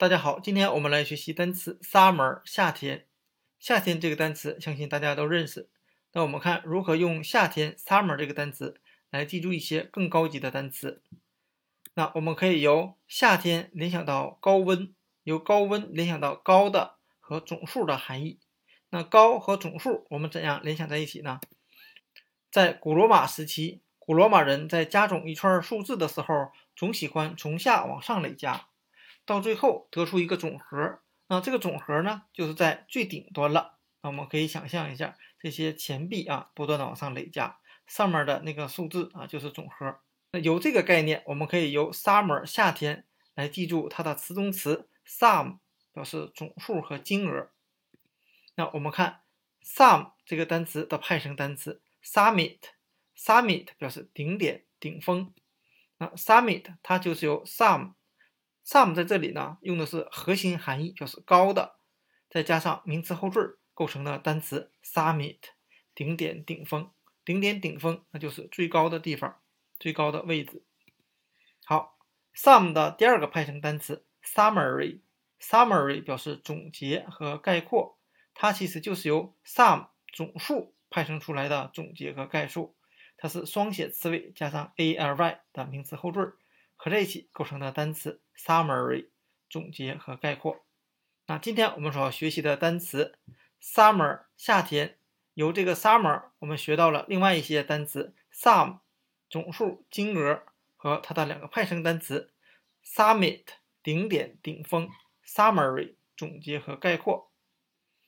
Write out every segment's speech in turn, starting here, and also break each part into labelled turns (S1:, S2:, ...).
S1: 大家好，今天我们来学习单词 summer 夏天。夏天这个单词，相信大家都认识。那我们看如何用夏天 summer 这个单词来记住一些更高级的单词。那我们可以由夏天联想到高温，由高温联想到高的和总数的含义。那高和总数我们怎样联想在一起呢？在古罗马时期，古罗马人在加总一串数字的时候，总喜欢从下往上累加。到最后得出一个总和，那这个总和呢，就是在最顶端了。那我们可以想象一下，这些钱币啊，不断的往上累加，上面的那个数字啊，就是总和。那由这个概念，我们可以由 summer 夏天来记住它的词中词 sum，表示总数和金额。那我们看 sum 这个单词的派生单词 summit，summit 表示顶点、顶峰。那 summit 它就是由 sum。Sum 在这里呢，用的是核心含义，就是高的，再加上名词后缀构成的单词 summit，顶点、顶峰，顶点、顶峰，那就是最高的地方，最高的位置。好，sum 的第二个派生单词 summary，summary 表示总结和概括，它其实就是由 sum 总数派生出来的总结和概述，它是双写词尾加上 a l y 的名词后缀。合在一起构成的单词 summary 总结和概括。那今天我们所要学习的单词 summer 夏天，由这个 summer 我们学到了另外一些单词 sum 总数金额和它的两个派生单词 summit 顶点顶峰 summary 总结和概括。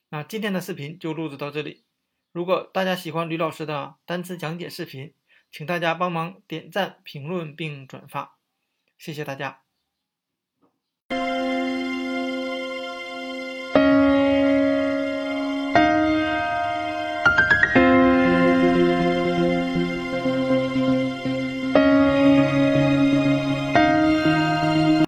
S1: 那今天的视频就录制到这里。如果大家喜欢吕老师的单词讲解视频，请大家帮忙点赞、评论并转发。谢谢大家。